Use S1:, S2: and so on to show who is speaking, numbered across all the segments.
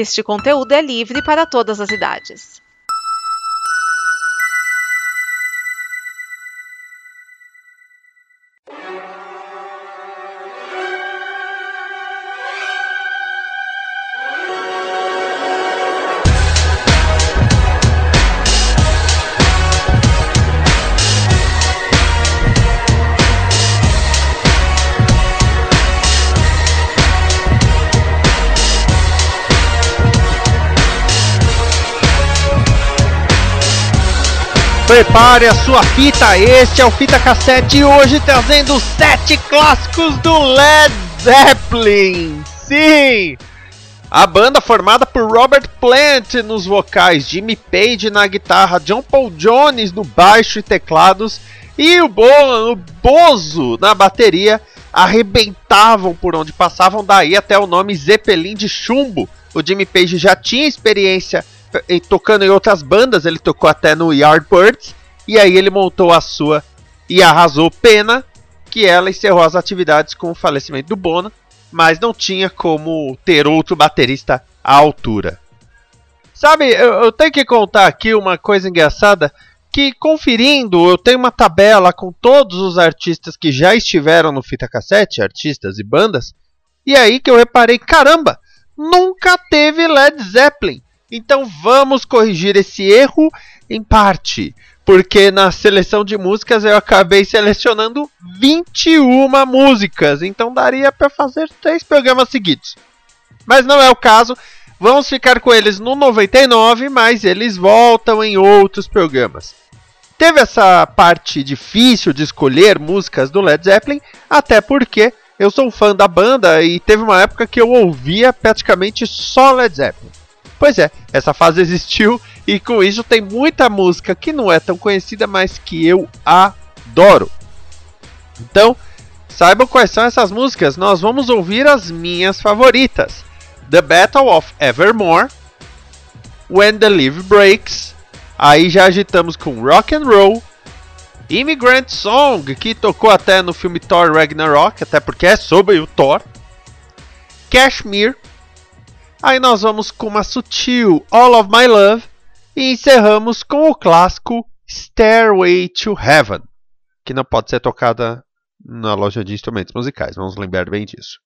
S1: Este conteúdo é livre para todas as idades.
S2: Prepare a sua fita, este é o Fita Cassete hoje trazendo sete clássicos do Led Zeppelin. Sim! A banda formada por Robert Plant nos vocais, Jimmy Page na guitarra, John Paul Jones no baixo e teclados e o, Bo o Bozo na bateria arrebentavam por onde passavam, daí até o nome Zeppelin de chumbo. O Jimmy Page já tinha experiência tocando em outras bandas, ele tocou até no Yardbirds, e aí ele montou a sua e arrasou Pena, que ela encerrou as atividades com o falecimento do Bono, mas não tinha como ter outro baterista à altura. Sabe, eu, eu tenho que contar aqui uma coisa engraçada, que conferindo, eu tenho uma tabela com todos os artistas que já estiveram no fita cassete, artistas e bandas, e aí que eu reparei, caramba, nunca teve Led Zeppelin. Então vamos corrigir esse erro em parte, porque na seleção de músicas eu acabei selecionando 21 músicas, então daria para fazer três programas seguidos. Mas não é o caso. Vamos ficar com eles no 99, mas eles voltam em outros programas. Teve essa parte difícil de escolher músicas do Led Zeppelin, até porque eu sou fã da banda e teve uma época que eu ouvia praticamente só Led Zeppelin. Pois é, essa fase existiu e com isso tem muita música que não é tão conhecida, mas que eu adoro. Então, saibam quais são essas músicas, nós vamos ouvir as minhas favoritas: The Battle of Evermore, When the Live Breaks, aí já agitamos com Rock and Roll, Immigrant Song, que tocou até no filme Thor Ragnarok, até porque é sobre o Thor, Kashmir, Aí nós vamos com uma sutil All of My Love e encerramos com o clássico Stairway to Heaven, que não pode ser tocada na loja de instrumentos musicais, vamos lembrar bem disso.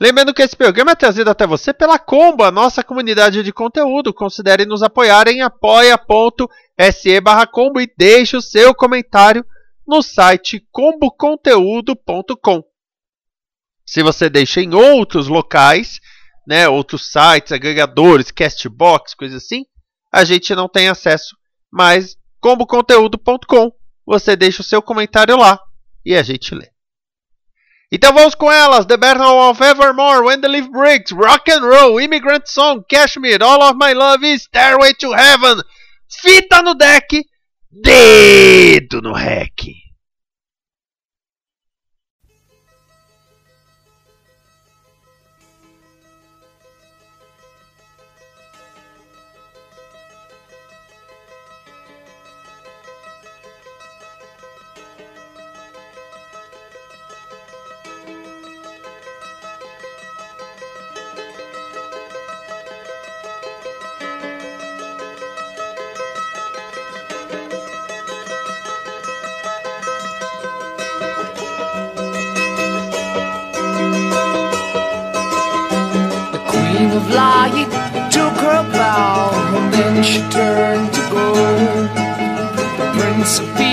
S2: Lembrando que esse programa é trazido até você pela Combo, a nossa comunidade de conteúdo. Considere nos apoiar em apoia.se barra combo e deixe o seu comentário no site comboconteúdo.com. Se você deixa em outros locais, né, outros sites, agregadores, Castbox, coisas assim, a gente não tem acesso. Mas comboconteúdo.com, você deixa o seu comentário lá e a gente lê. Então vamos com elas: The Battle of Evermore, When the Leaf Breaks, Rock and Roll, Immigrant Song, Kashmir, All of My Love Stairway to Heaven. Fita no deck, dedo no rec.
S3: Bow, and then she turned to go. The Prince of Peace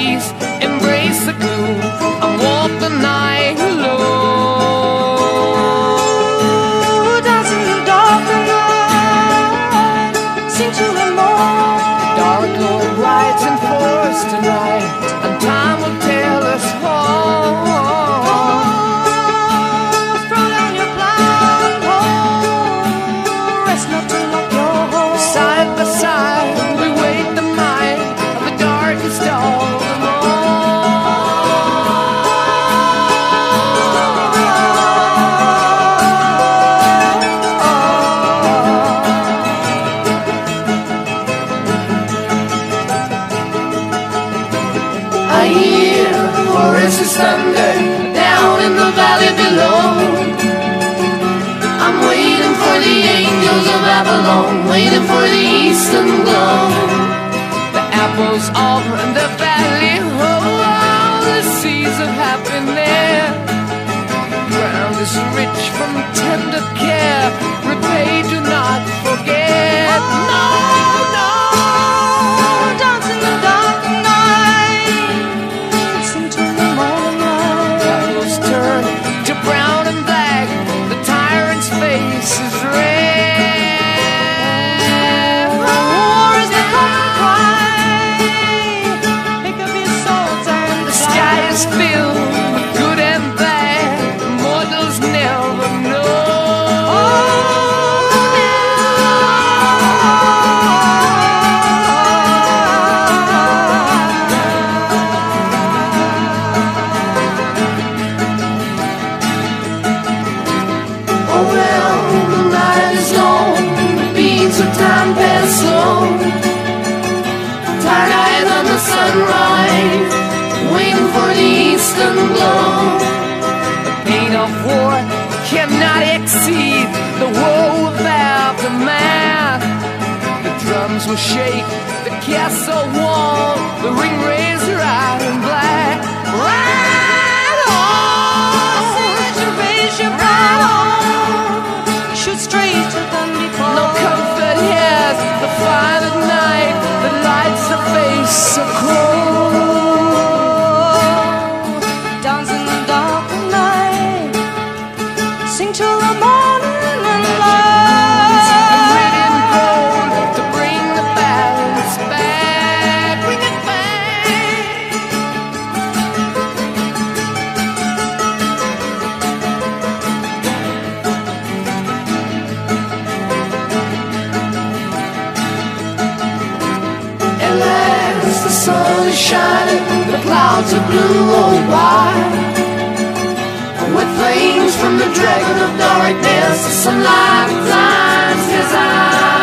S3: is shining, the clouds are blue, oh why? With flames from the dragon of darkness, the light blinds his eyes.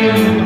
S3: you.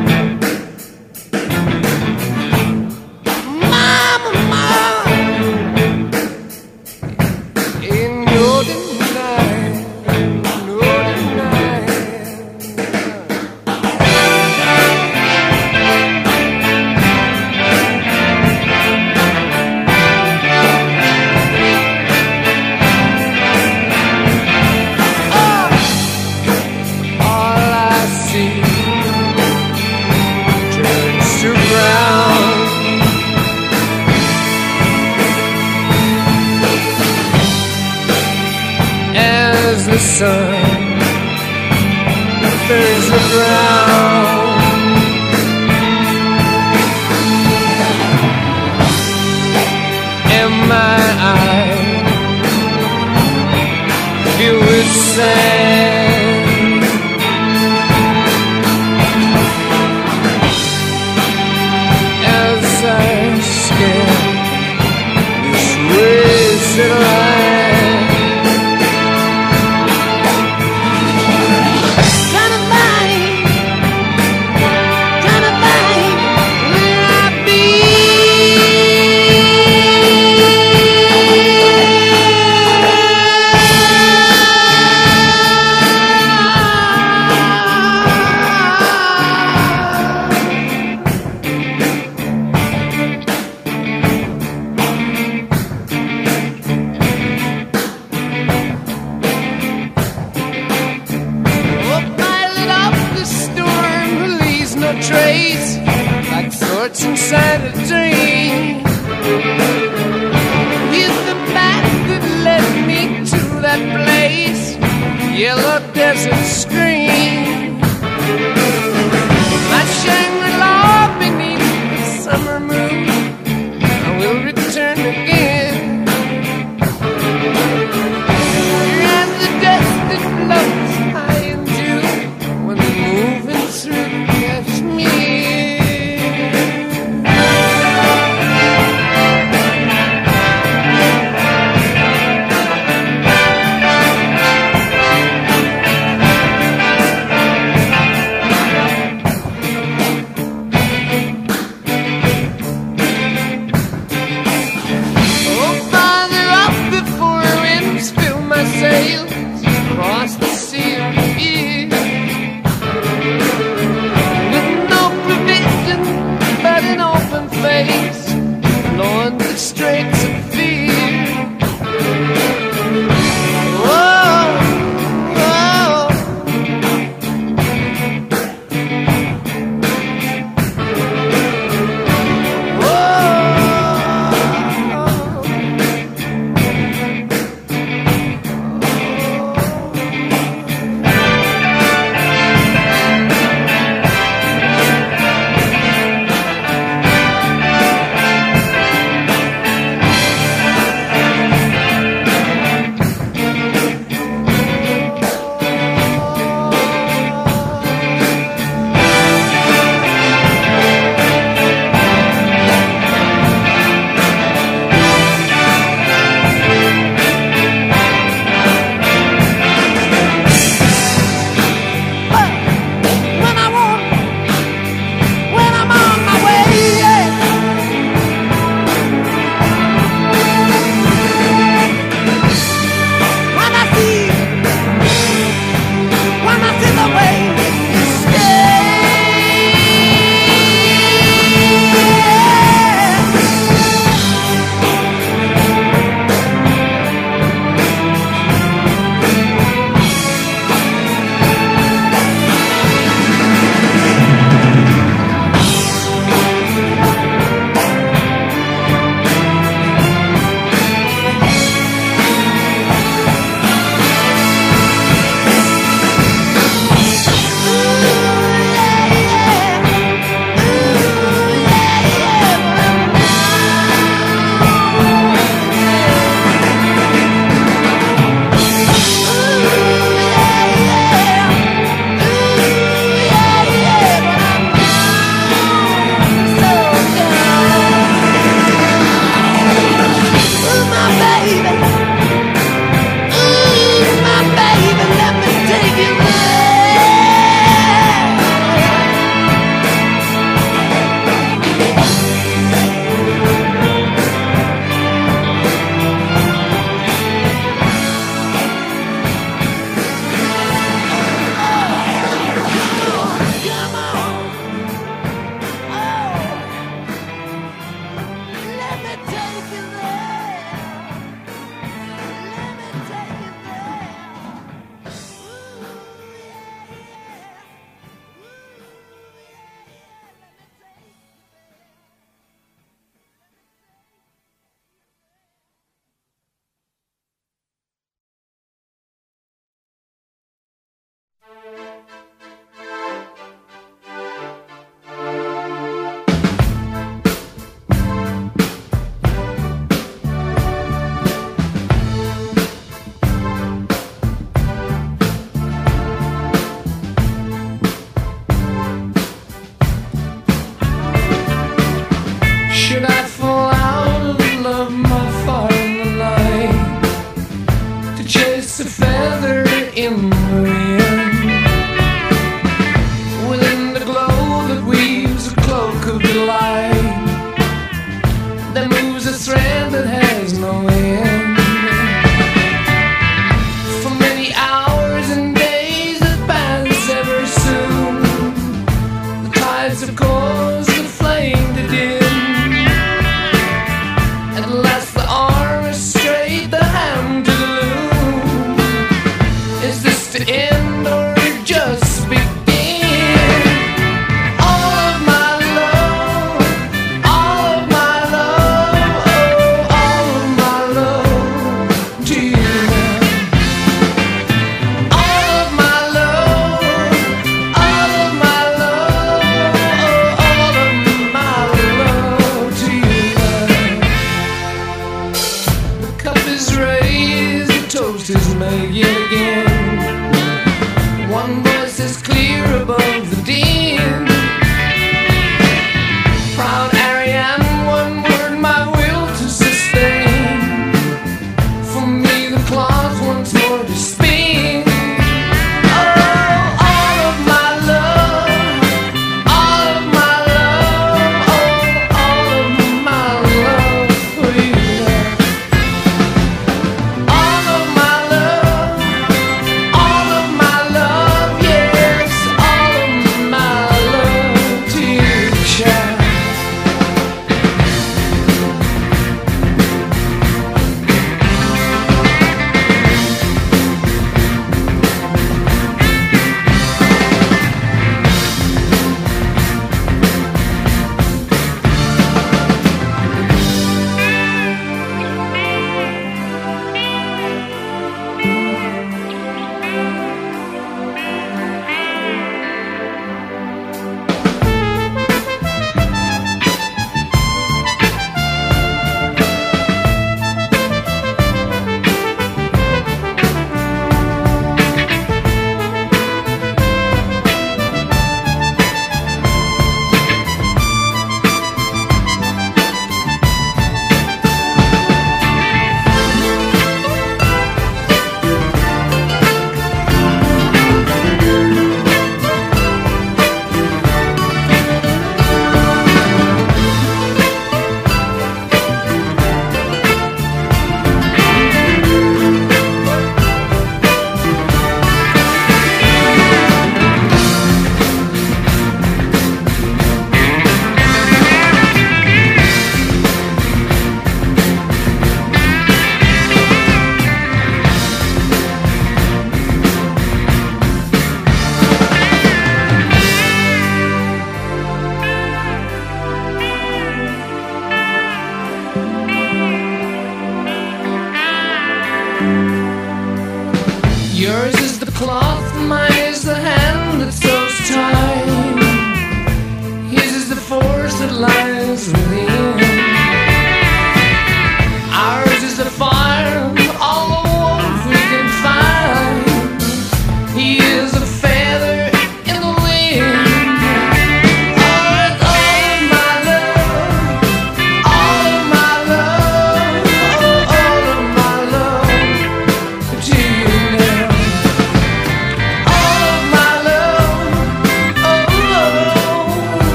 S3: straight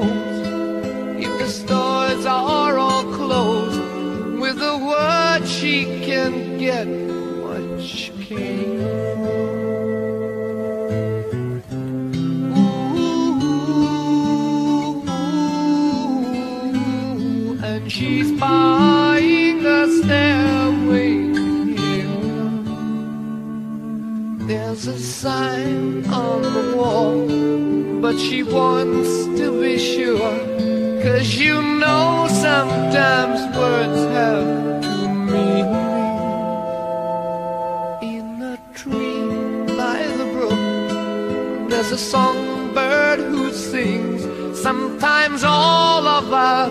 S3: knows if the stores are all closed. With a word, she can get what she Ooh, and she's buying a stairway here. There's a sign on the wall, she wants to be sure. Cause you know sometimes words have to meanings. In a tree by the brook, there's a songbird who sings. Sometimes all of our